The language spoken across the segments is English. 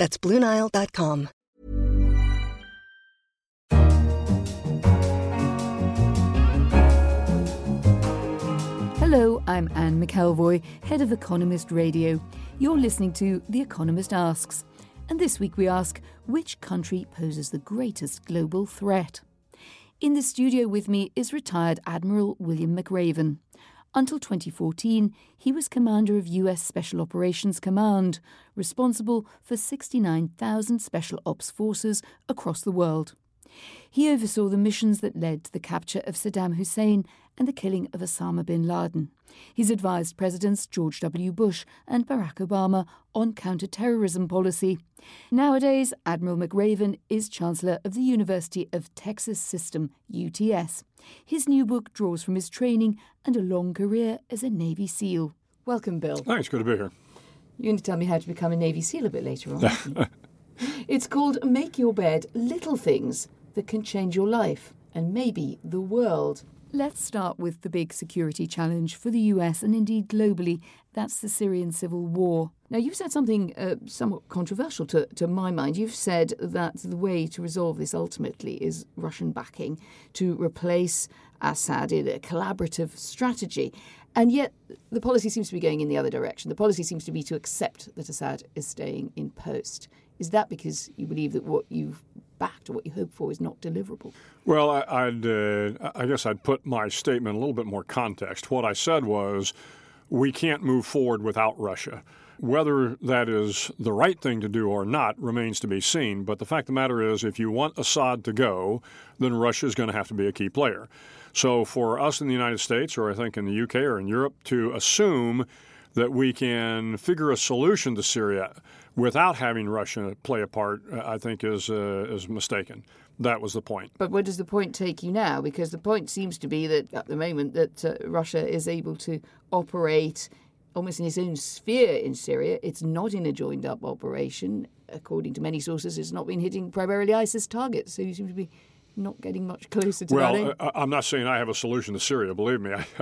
That's BlueNile.com. Hello, I'm Anne McElvoy, head of Economist Radio. You're listening to The Economist Asks. And this week we ask which country poses the greatest global threat? In the studio with me is retired Admiral William McRaven. Until 2014, he was commander of US Special Operations Command, responsible for 69,000 special ops forces across the world. He oversaw the missions that led to the capture of Saddam Hussein and the killing of Osama bin Laden. He's advised Presidents George W. Bush and Barack Obama on counterterrorism policy. Nowadays, Admiral McRaven is Chancellor of the University of Texas System, UTS. His new book draws from his training and a long career as a Navy SEAL. Welcome, Bill. Oh, Thanks, good to be here. You're going to tell me how to become a Navy SEAL a bit later on. it's called Make Your Bed Little Things That Can Change Your Life and Maybe the World. Let's start with the big security challenge for the US and indeed globally. That's the Syrian civil war. Now, you've said something uh, somewhat controversial to, to my mind. You've said that the way to resolve this ultimately is Russian backing to replace Assad in a collaborative strategy. And yet, the policy seems to be going in the other direction. The policy seems to be to accept that Assad is staying in post. Is that because you believe that what you've backed or what you hope for is not deliverable? Well, I, would uh, I guess I'd put my statement a little bit more context. What I said was, we can't move forward without Russia. Whether that is the right thing to do or not remains to be seen. But the fact of the matter is, if you want Assad to go, then Russia is going to have to be a key player. So for us in the United States, or I think in the UK or in Europe, to assume that we can figure a solution to Syria without having Russia play a part, I think is uh, is mistaken. That was the point. But where does the point take you now? Because the point seems to be that at the moment that uh, Russia is able to operate almost in its own sphere in Syria. It's not in a joined up operation. According to many sources, it's not been hitting primarily ISIS targets. So you seem to be not getting much closer to well, that. Well, I'm not saying I have a solution to Syria. Believe me,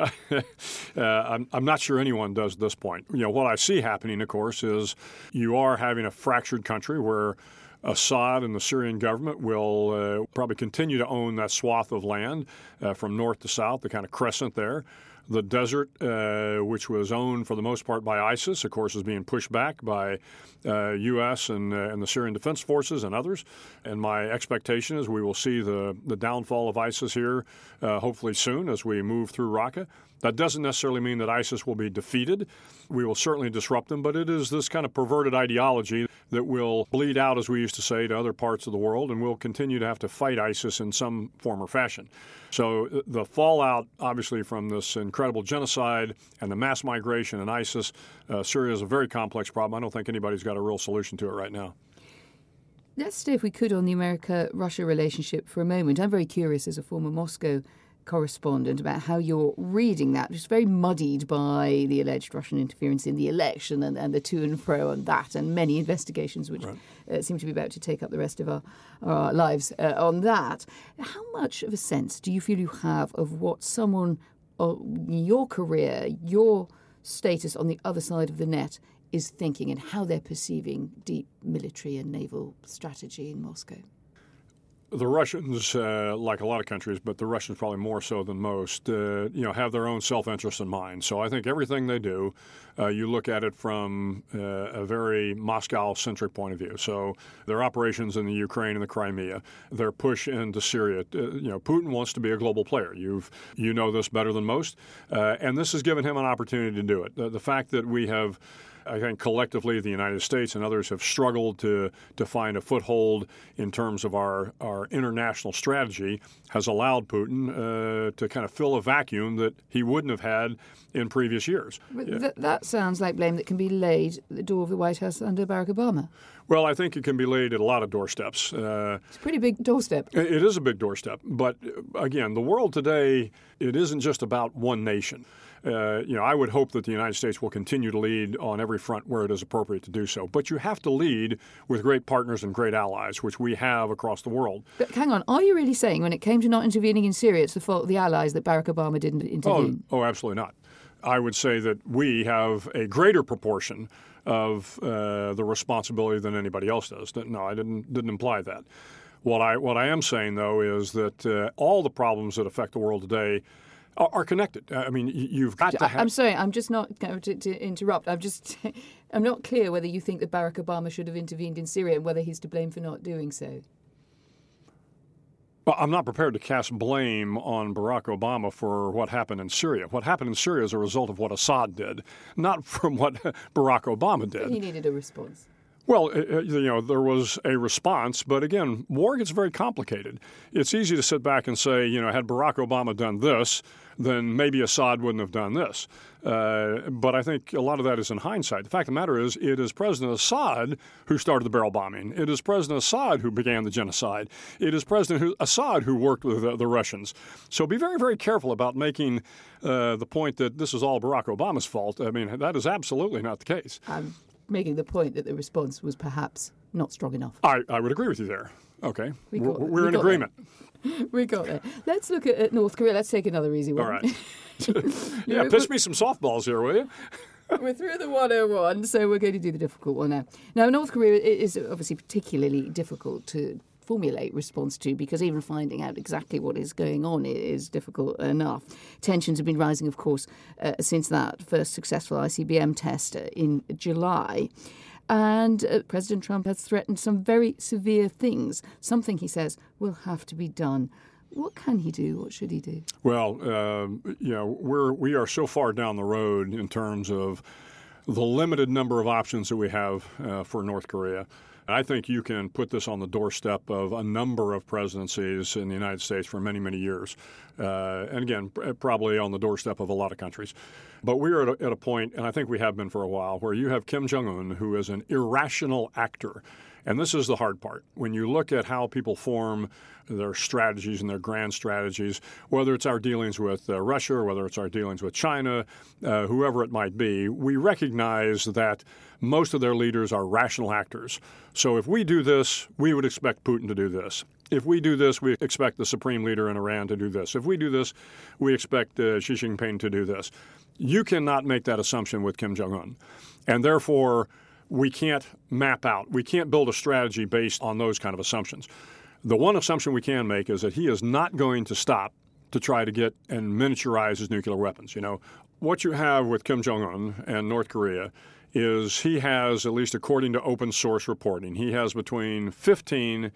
uh, I'm, I'm not sure anyone does at this point. You know, what I see happening, of course, is you are having a fractured country where Assad and the Syrian government will uh, probably continue to own that swath of land uh, from north to south, the kind of crescent there. The desert, uh, which was owned for the most part by ISIS, of course, is being pushed back by uh, U.S. And, uh, and, the Syrian Defense Forces and others. And my expectation is we will see the, the downfall of ISIS here uh, hopefully soon as we move through Raqqa. That doesn't necessarily mean that ISIS will be defeated. We will certainly disrupt them, but it is this kind of perverted ideology that will bleed out, as we used to say, to other parts of the world, and we'll continue to have to fight ISIS in some form or fashion. So uh, the fallout, obviously, from this incredible genocide and the mass migration and ISIS, uh, Syria is a very complex problem. I don't think anybody's got a real solution to it right now. Let's stay, if we could, on the America Russia relationship for a moment. I'm very curious as a former Moscow correspondent about how you're reading that. It's very muddied by the alleged Russian interference in the election and, and the to and fro on that, and many investigations which right. uh, seem to be about to take up the rest of our, our lives uh, on that. How much of a sense do you feel you have of what someone, uh, your career, your status on the other side of the net is thinking and how they're perceiving deep military and naval strategy in Moscow? The Russians, uh, like a lot of countries, but the Russians probably more so than most, uh, you know, have their own self-interest in mind. So I think everything they do, uh, you look at it from uh, a very Moscow-centric point of view. So their operations in the Ukraine and the Crimea, their push into Syria. Uh, you know, Putin wants to be a global player. You've you know this better than most, uh, and this has given him an opportunity to do it. The, the fact that we have I think collectively the United States and others have struggled to, to find a foothold in terms of our, our international strategy, has allowed Putin uh, to kind of fill a vacuum that he wouldn't have had in previous years. Th- that sounds like blame that can be laid at the door of the White House under Barack Obama. Well, I think it can be laid at a lot of doorsteps. Uh, it's a pretty big doorstep. It is a big doorstep. But uh, again, the world today, it isn't just about one nation. Uh, you know, I would hope that the United States will continue to lead on every front where it is appropriate to do so. But you have to lead with great partners and great allies, which we have across the world. But hang on, are you really saying when it came to not intervening in Syria, it's the fault of the allies that Barack Obama didn't intervene? Oh, oh absolutely not. I would say that we have a greater proportion of uh, the responsibility than anybody else does. No, I didn't didn't imply that. What I what I am saying though is that uh, all the problems that affect the world today are, are connected. Uh, I mean, you've got to have. I'm sorry, I'm just not going to, to interrupt. I'm just I'm not clear whether you think that Barack Obama should have intervened in Syria and whether he's to blame for not doing so. Well, I'm not prepared to cast blame on Barack Obama for what happened in Syria. What happened in Syria is a result of what Assad did, not from what Barack Obama did. But he needed a response. Well, you know, there was a response, but again, war gets very complicated. It's easy to sit back and say, you know, had Barack Obama done this, then maybe Assad wouldn't have done this. Uh, but I think a lot of that is in hindsight. The fact of the matter is, it is President Assad who started the barrel bombing. It is President Assad who began the genocide. It is President Assad who worked with the, the Russians. So be very, very careful about making uh, the point that this is all Barack Obama's fault. I mean, that is absolutely not the case. Um, making the point that the response was perhaps not strong enough. I, I would agree with you there. Okay. We we're, we're we in agreement. we got it. Let's look at, at, North Korea. Let's take another easy one. All right. yeah, know, pitch me some softballs here, will you? we're through the 101, so we're going to do the difficult one now. Now, North Korea is obviously particularly difficult to formulate response to because even finding out exactly what is going on is difficult enough. Tensions have been rising, of course, uh, since that first successful ICBM test uh, in July. And uh, President Trump has threatened some very severe things, something he says will have to be done. What can he do? What should he do? Well, uh, you know, we're we are so far down the road in terms of the limited number of options that we have uh, for North Korea. I think you can put this on the doorstep of a number of presidencies in the United States for many, many years. Uh, and again, probably on the doorstep of a lot of countries. But we're at a, at a point, and I think we have been for a while, where you have Kim Jong un, who is an irrational actor. And this is the hard part. When you look at how people form their strategies and their grand strategies, whether it's our dealings with uh, Russia whether it's our dealings with China, uh, whoever it might be, we recognize that most of their leaders are rational actors. So if we do this, we would expect Putin to do this. If we do this, we expect the supreme leader in Iran to do this. If we do this, we expect uh, Xi Jinping to do this. You cannot make that assumption with Kim Jong un. And therefore, we can't map out, we can't build a strategy based on those kind of assumptions. The one assumption we can make is that he is not going to stop to try to get and miniaturize his nuclear weapons. You know, what you have with Kim Jong un and North Korea is he has, at least according to open source reporting, he has between 15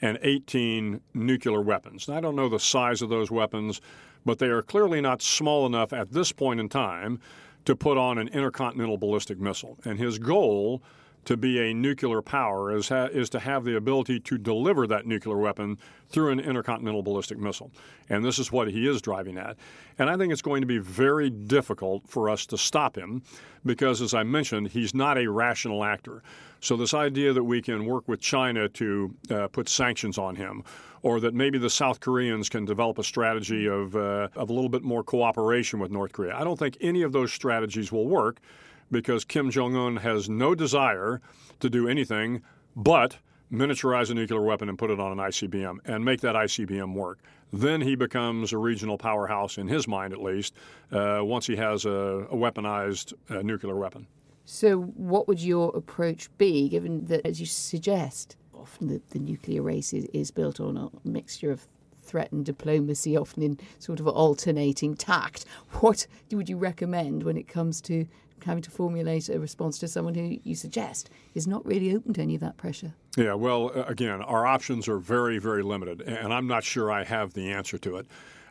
and 18 nuclear weapons. I don't know the size of those weapons, but they are clearly not small enough at this point in time to put on an intercontinental ballistic missile. And his goal to be a nuclear power is, ha- is to have the ability to deliver that nuclear weapon through an intercontinental ballistic missile. And this is what he is driving at. And I think it's going to be very difficult for us to stop him because, as I mentioned, he's not a rational actor. So, this idea that we can work with China to uh, put sanctions on him, or that maybe the South Koreans can develop a strategy of, uh, of a little bit more cooperation with North Korea, I don't think any of those strategies will work because Kim Jong un has no desire to do anything but miniaturize a nuclear weapon and put it on an ICBM and make that ICBM work. Then he becomes a regional powerhouse, in his mind at least, uh, once he has a, a weaponized uh, nuclear weapon. So, what would your approach be, given that, as you suggest, often the, the nuclear race is, is built on a mixture of threat and diplomacy, often in sort of alternating tact? What would you recommend when it comes to having to formulate a response to someone who you suggest is not really open to any of that pressure. Yeah, well, again, our options are very, very limited, and I'm not sure I have the answer to it.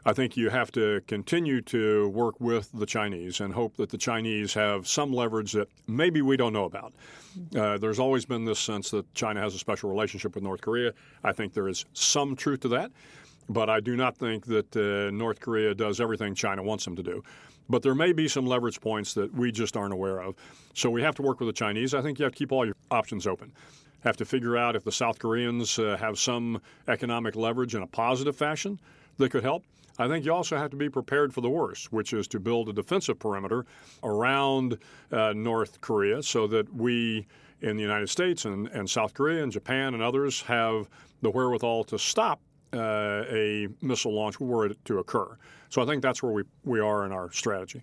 I think you have to continue to work with the Chinese and hope that the Chinese have some leverage that maybe we don't know about. Uh, there's always been this sense that China has a special relationship with North Korea. I think there is some truth to that, but I do not think that uh, North Korea does everything China wants them to do. But there may be some leverage points that we just aren't aware of. So we have to work with the Chinese. I think you have to keep all your options open. Have to figure out if the South Koreans uh, have some economic leverage in a positive fashion that could help. I think you also have to be prepared for the worst, which is to build a defensive perimeter around uh, North Korea so that we in the United States and, and South Korea and Japan and others have the wherewithal to stop Uh, a missile launch were it to occur. So I think that's where we, we are in our strategy.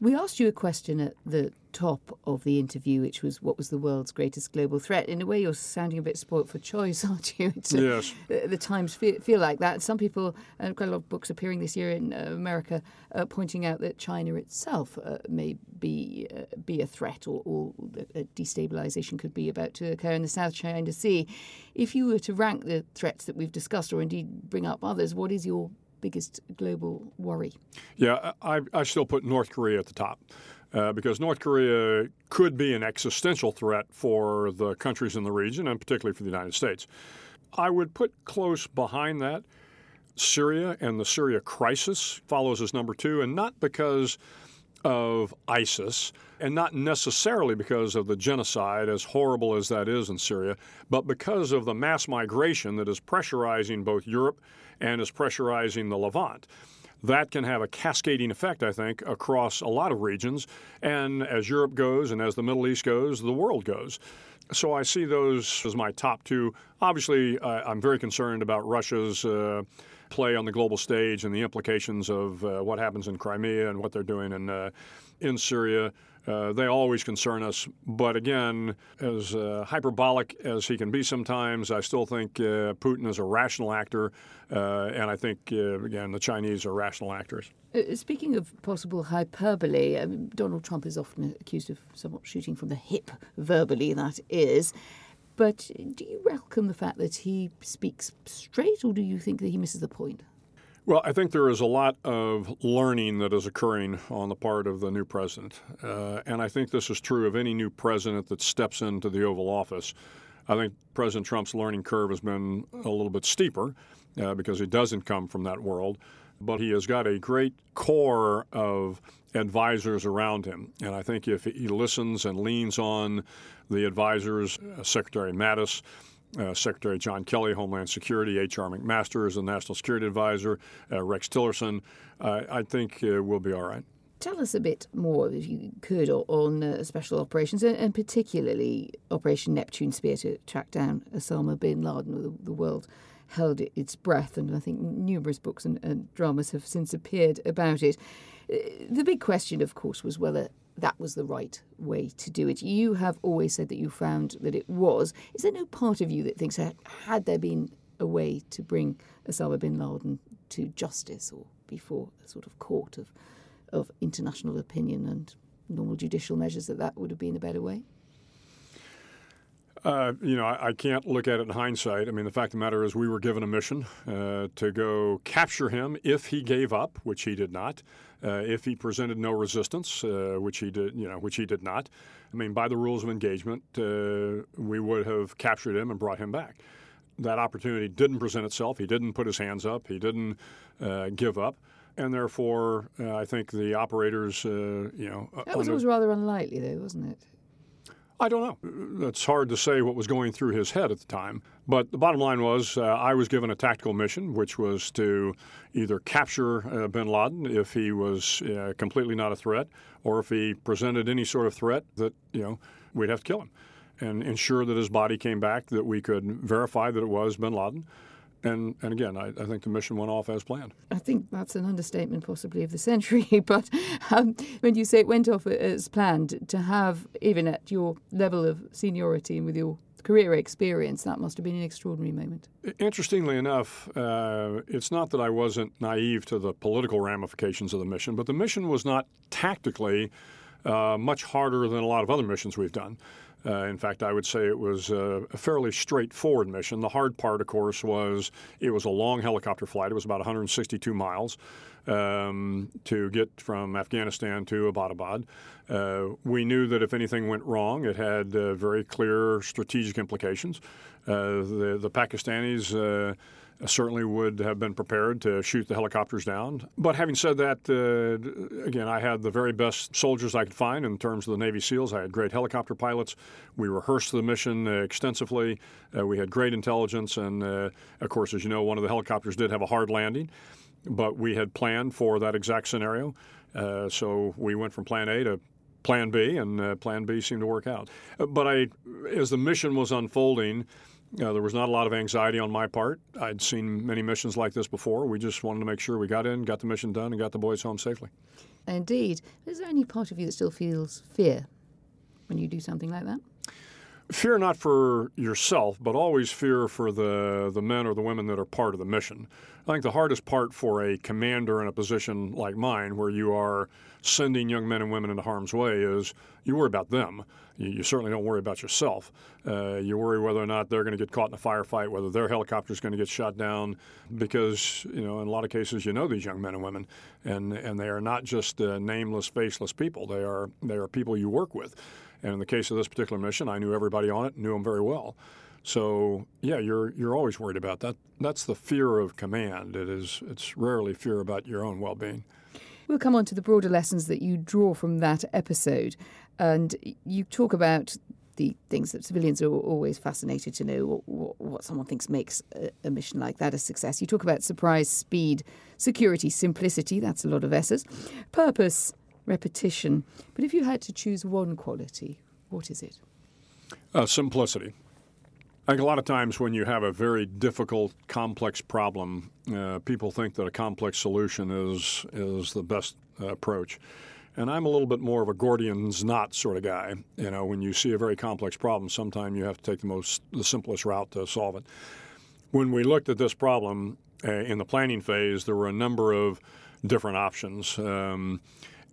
We asked you a question at the top of the interview, which was what was the world's greatest global threat. In a way, you're sounding a bit spoilt for choice, aren't you? It's uh, yes. A, the Times feel, feel, like that. Some people, and quite a lot of books appearing this year in uh, America, uh, pointing out that China itself uh, may be uh, be a threat, or, or a destabilization could be about to occur in the South China Sea. If you were to rank the threats that we've discussed, or indeed bring up others, what is your biggest global worry? Yeah, I, I still put North Korea at the top. Uh, because North Korea could be an existential threat for the countries in the region and particularly for the United States. I would put close behind that Syria and the Syria crisis follows as number two, and not because of ISIS, and not necessarily because of the genocide, as horrible as that is in Syria, but because of the mass migration that is pressurizing both Europe and is pressurizing the Levant. That can have a cascading effect, I think, across a lot of regions. And as Europe goes and as the Middle East goes, the world goes. So I see those as my top two. Obviously, I'm very concerned about Russia's. Uh, play on the global stage and the implications of uh, what happens in Crimea and what they're doing in uh, in Syria. Uh, they always concern us. But again, as uh, hyperbolic as he can be sometimes, I still think uh, Putin is a rational actor. Uh, and I think, uh, again, the Chinese are rational actors. Speaking of possible hyperbole, I mean, Donald Trump is often accused of somewhat shooting from the hip, verbally, that is. But do you welcome the fact that he speaks straight, or do you think that he misses the point? Well, I think there is a lot of learning that is occurring on the part of the new president. Uh, and I think this is true of any new president that steps into the Oval Office. I think President Trump's learning curve has been a little bit steeper uh, because he doesn't come from that world. But he has got a great core of advisors around him. And I think if he listens and leans on the advisors, uh, Secretary Mattis, uh, Secretary John Kelly, Homeland Security, H.R. McMaster is the National Security Advisor, uh, Rex Tillerson. I think uh, we'll be all right. Tell us a bit more, if you could, on uh, special operations and, and, particularly Operation Neptune Spear to track down Osama bin Laden. The, the world held its breath, and I think numerous books and, and dramas have since appeared about it. Uh, the big question, of course, was whether that was the right way to do it. You have always said that you found that it was. Is there no part of you that thinks that had there been a way to bring Osama bin Laden to justice or before a sort of court of, of international opinion and normal judicial measures, that that would have been a better way? Uh, you know, I, I, can't look at it in hindsight. I mean, the fact of the matter is, we were given a mission uh, to go capture him if he gave up, which he did not. Uh, if he presented no resistance, uh, which he did, you know, which he did not. I mean, by the rules of engagement, uh, we would have captured him and brought him back. That opportunity didn't present itself. He didn't put his hands up. He didn't uh, give up and therefore, uh, I think the operators, uh, you know, that was, was rather unlikely, though, wasn't it? I don't know. It's hard to say what was going through his head at the time. But the bottom line was uh, I was given a tactical mission, which was to either capture uh, bin Laden if he was uh, completely not a threat, or if he presented any sort of threat that, you know, we'd have to kill him and ensure that his body came back, that we could verify that it was bin Laden. And, and again, I, I, think the mission went off as planned. I think that's an understatement, possibly of the century. But um, when you say it went off as planned, to have, even at your level of seniority and with your career experience, that must have been an extraordinary moment. Interestingly enough, uh, it's not that I wasn't naive to the political ramifications of the mission, but the mission was not tactically uh, much harder than a lot of other missions we've done. Uh, in fact, I would say it was a, a, fairly straightforward mission. The hard part, of course, was it was a long helicopter flight. It was about 162 miles um, to get from Afghanistan to Abbottabad. Uh, we knew that if anything went wrong, it had uh, very clear strategic implications. Uh, the, the Pakistanis uh, certainly would have been prepared to shoot the helicopters down. But having said that, uh, again, I had the very best soldiers I could find in terms of the Navy SEALs. I had great helicopter pilots. We rehearsed the mission uh, extensively. Uh, we had great intelligence. And uh, of course, as you know, one of the helicopters did have a hard landing, but we had planned for that exact scenario. Uh, so we went from plan A to plan B, and uh, plan B seemed to work out. But I, as the mission was unfolding, uh, there was not a lot of anxiety on my part. I'd seen many missions like this before. We just wanted to make sure we got in, got the mission done, and got the boys home safely. Indeed. Is there any part of you that still feels fear when you do something like that? Fear not for yourself, but always fear for the, the men or the women that are part of the mission. I think the hardest part for a commander in a position like mine, where you are sending young men and women into harm's way, is you worry about them. You, you certainly don't worry about yourself. Uh, you worry whether or not they're going to get caught in a firefight, whether their helicopter is going to get shot down, because you know in a lot of cases you know these young men and women, and and they are not just uh, nameless, faceless people. They are they are people you work with. And in the case of this particular mission, I knew everybody on it, knew them very well. So yeah, you're you're always worried about that. That's the fear of command. It is it's rarely fear about your own well-being. We'll come on to the broader lessons that you draw from that episode, and you talk about the things that civilians are always fascinated to know what, what someone thinks makes a, a, mission like that a success. You talk about surprise, speed, security, simplicity. That's a lot of S's. Purpose, repetition. But if you had to choose one quality, what is it? Uh, simplicity. I think a lot of times when you have a very difficult, complex problem, uh, people think that a complex solution is is the best uh, approach. And I'm a little bit more of a Gordian's knot sort of guy. You know, when you see a very complex problem, sometimes you have to take the most the simplest route to solve it. When we looked at this problem uh, in the planning phase, there were a number of different options. Um,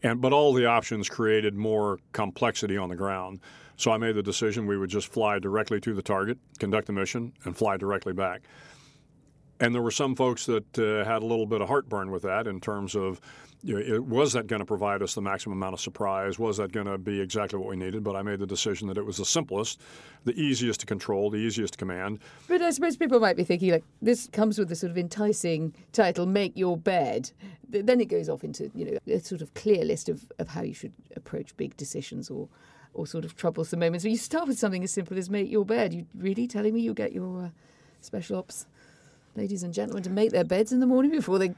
and but all the options created more complexity on the ground. So I made the decision we would just fly directly to the target, conduct the mission, and fly directly back. And there were some folks that uh, had a little bit of heartburn with that in terms of, it, was that going to provide us the maximum amount of surprise? Was that going to be exactly what we needed? But I made the decision that it was the simplest, the easiest to control, the easiest to command. But I suppose people might be thinking, like, this comes with a sort of enticing title, Make Your Bed. Then it goes off into, you know, a sort of clear list of, of how you should approach big decisions or or sort of troublesome moments. But you start with something as simple as make your bed. You really telling me you get your uh, special ops ladies and gentlemen to make their beds in the morning before they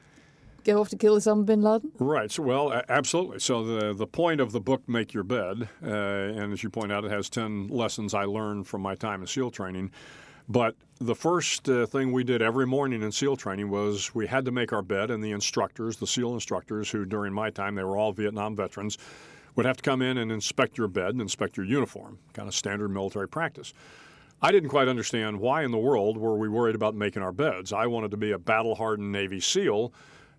go off to kill Osama bin Laden? Right. So, well, absolutely. So the the point of the book, Make Your Bed, uh, and as you point out, it has ten lessons I learned from my time in SEAL training. But the first uh, thing we did every morning in SEAL training was we had to make our bed, and the instructors, the SEAL instructors, who during my time they were all Vietnam veterans, would have to come in and inspect your bed and inspect your uniform, kind of standard military practice. I didn't quite understand why in the world were we worried about making our beds. I wanted to be a battle hardened Navy SEAL,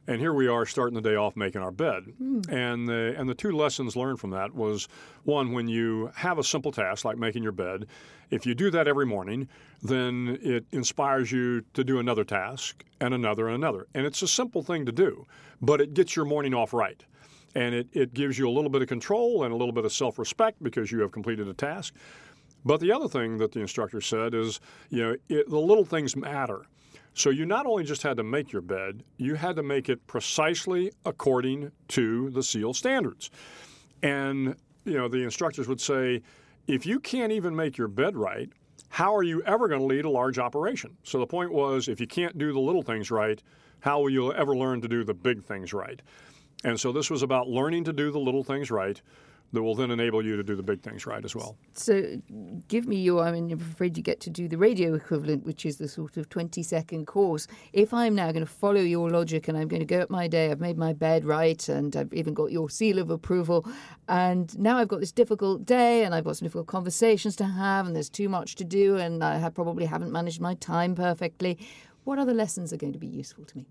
and here we are starting the day off making our bed. Mm. And, the, and the two lessons learned from that was one, when you have a simple task like making your bed, if you do that every morning, then it inspires you to do another task and another and another. And it's a simple thing to do, but it gets your morning off right and it, it gives you a little bit of control and a little bit of self respect because you have completed a task. But the other thing that the instructor said is, you know, it, the little things matter. So you not only just had to make your bed, you had to make it precisely according to the SEAL standards. And, you know, the instructors would say, if you can't even make your bed right, how are you ever going to lead a large operation? So the point was, if you can't do the little things right, how will you ever learn to do the big things right? And so this was about learning to do the little things right that will then enable you to do the big things right as well. So, give me your, I mean, I'm afraid you get to do the radio equivalent, which is the sort of 20 second course. If I'm now going to follow your logic and I'm going to go up my day, I've made my bed right, and I've even got your seal of approval, and now I've got this difficult day, and I've got some difficult conversations to have, and there's too much to do, and I have probably haven't managed my time perfectly. What other lessons are going to be useful to me?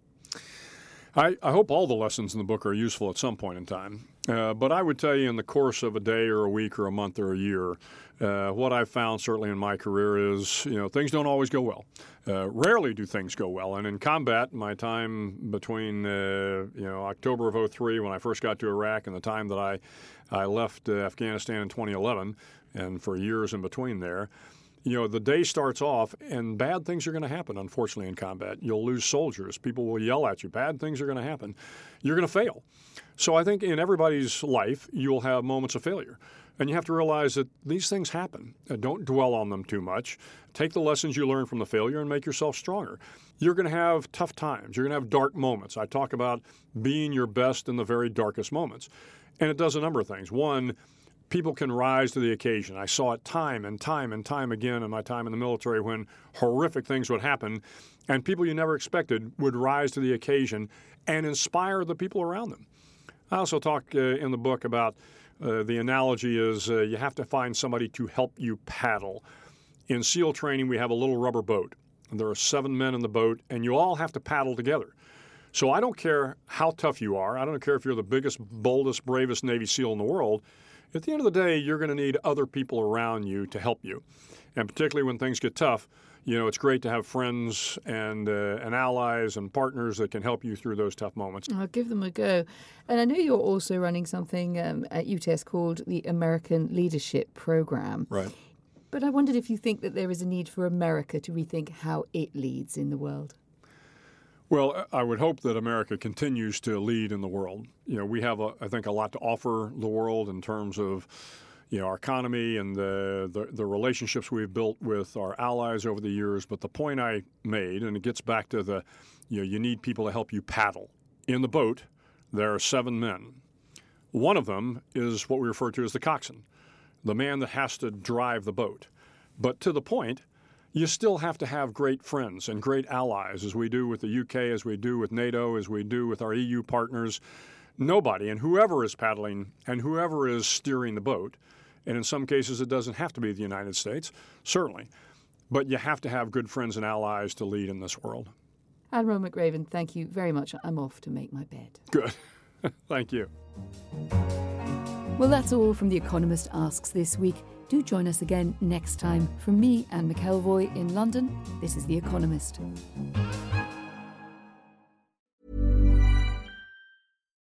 I, I, hope all the lessons in the book are useful at some point in time. Uh, but I would tell you, in the course of a day or a week or a month or a year, uh, what I've found certainly in my career is you know things don't always go well. Uh, rarely do things go well. And in combat, my time between uh, you know October of 03 when I first got to Iraq and the time that I I left uh, Afghanistan in 2011, and for years in between there. You know, the day starts off and bad things are going to happen, unfortunately, in combat. You'll lose soldiers. People will yell at you. Bad things are going to happen. You're going to fail. So I think in everybody's life, you'll have moments of failure. And you have to realize that these things happen. Uh, don't dwell on them too much. Take the lessons you learn from the failure and make yourself stronger. You're going to have tough times. You're going to have dark moments. I talk about being your best in the very darkest moments. And it does a number of things. One, people can rise to the occasion. I saw it time and time and time again in my time in the military when horrific things would happen, and people you never expected would rise to the occasion and inspire the people around them. I also talk uh, in the book about uh, the analogy is uh, you have to find somebody to help you paddle. In SEAL training, we have a little rubber boat. And there are seven men in the boat, and you all have to paddle together. So I don't care how tough you are. I don't care if you're the biggest, boldest, bravest Navy SEAL in the world. At the end of the day, you're going to need other people around you to help you. And particularly when things get tough, you know, it's great to have friends and uh, and allies and partners that can help you through those tough moments. I'll give them a go. And I know you're also running something um, at UTS called the American Leadership Program. Right. But I wondered if you think that there is a need for America to rethink how it leads in the world. Well, I would hope that America continues to lead in the world. You know, we have, a, I think, a lot to offer the world in terms of you know, our economy and the, the, the, relationships we've built with our allies over the years. But the point I made, and it gets back to the, you know, you need people to help you paddle. In the boat, there are seven men. One of them is what we refer to as the coxswain, the man that has to drive the boat. But to the point, you still have to have great friends and great allies, as we do with the UK, as we do with NATO, as we do with our EU partners. Nobody, and whoever is paddling and whoever is steering the boat, and in some cases, it doesn't have to be the United States, certainly. But you have to have good friends and allies to lead in this world. Admiral McRaven, thank you very much. I'm off to make my bed. Good. thank you. Well, that's all from The Economist Asks this week. Do join us again next time. From me, Anne McElvoy in London, this is The Economist.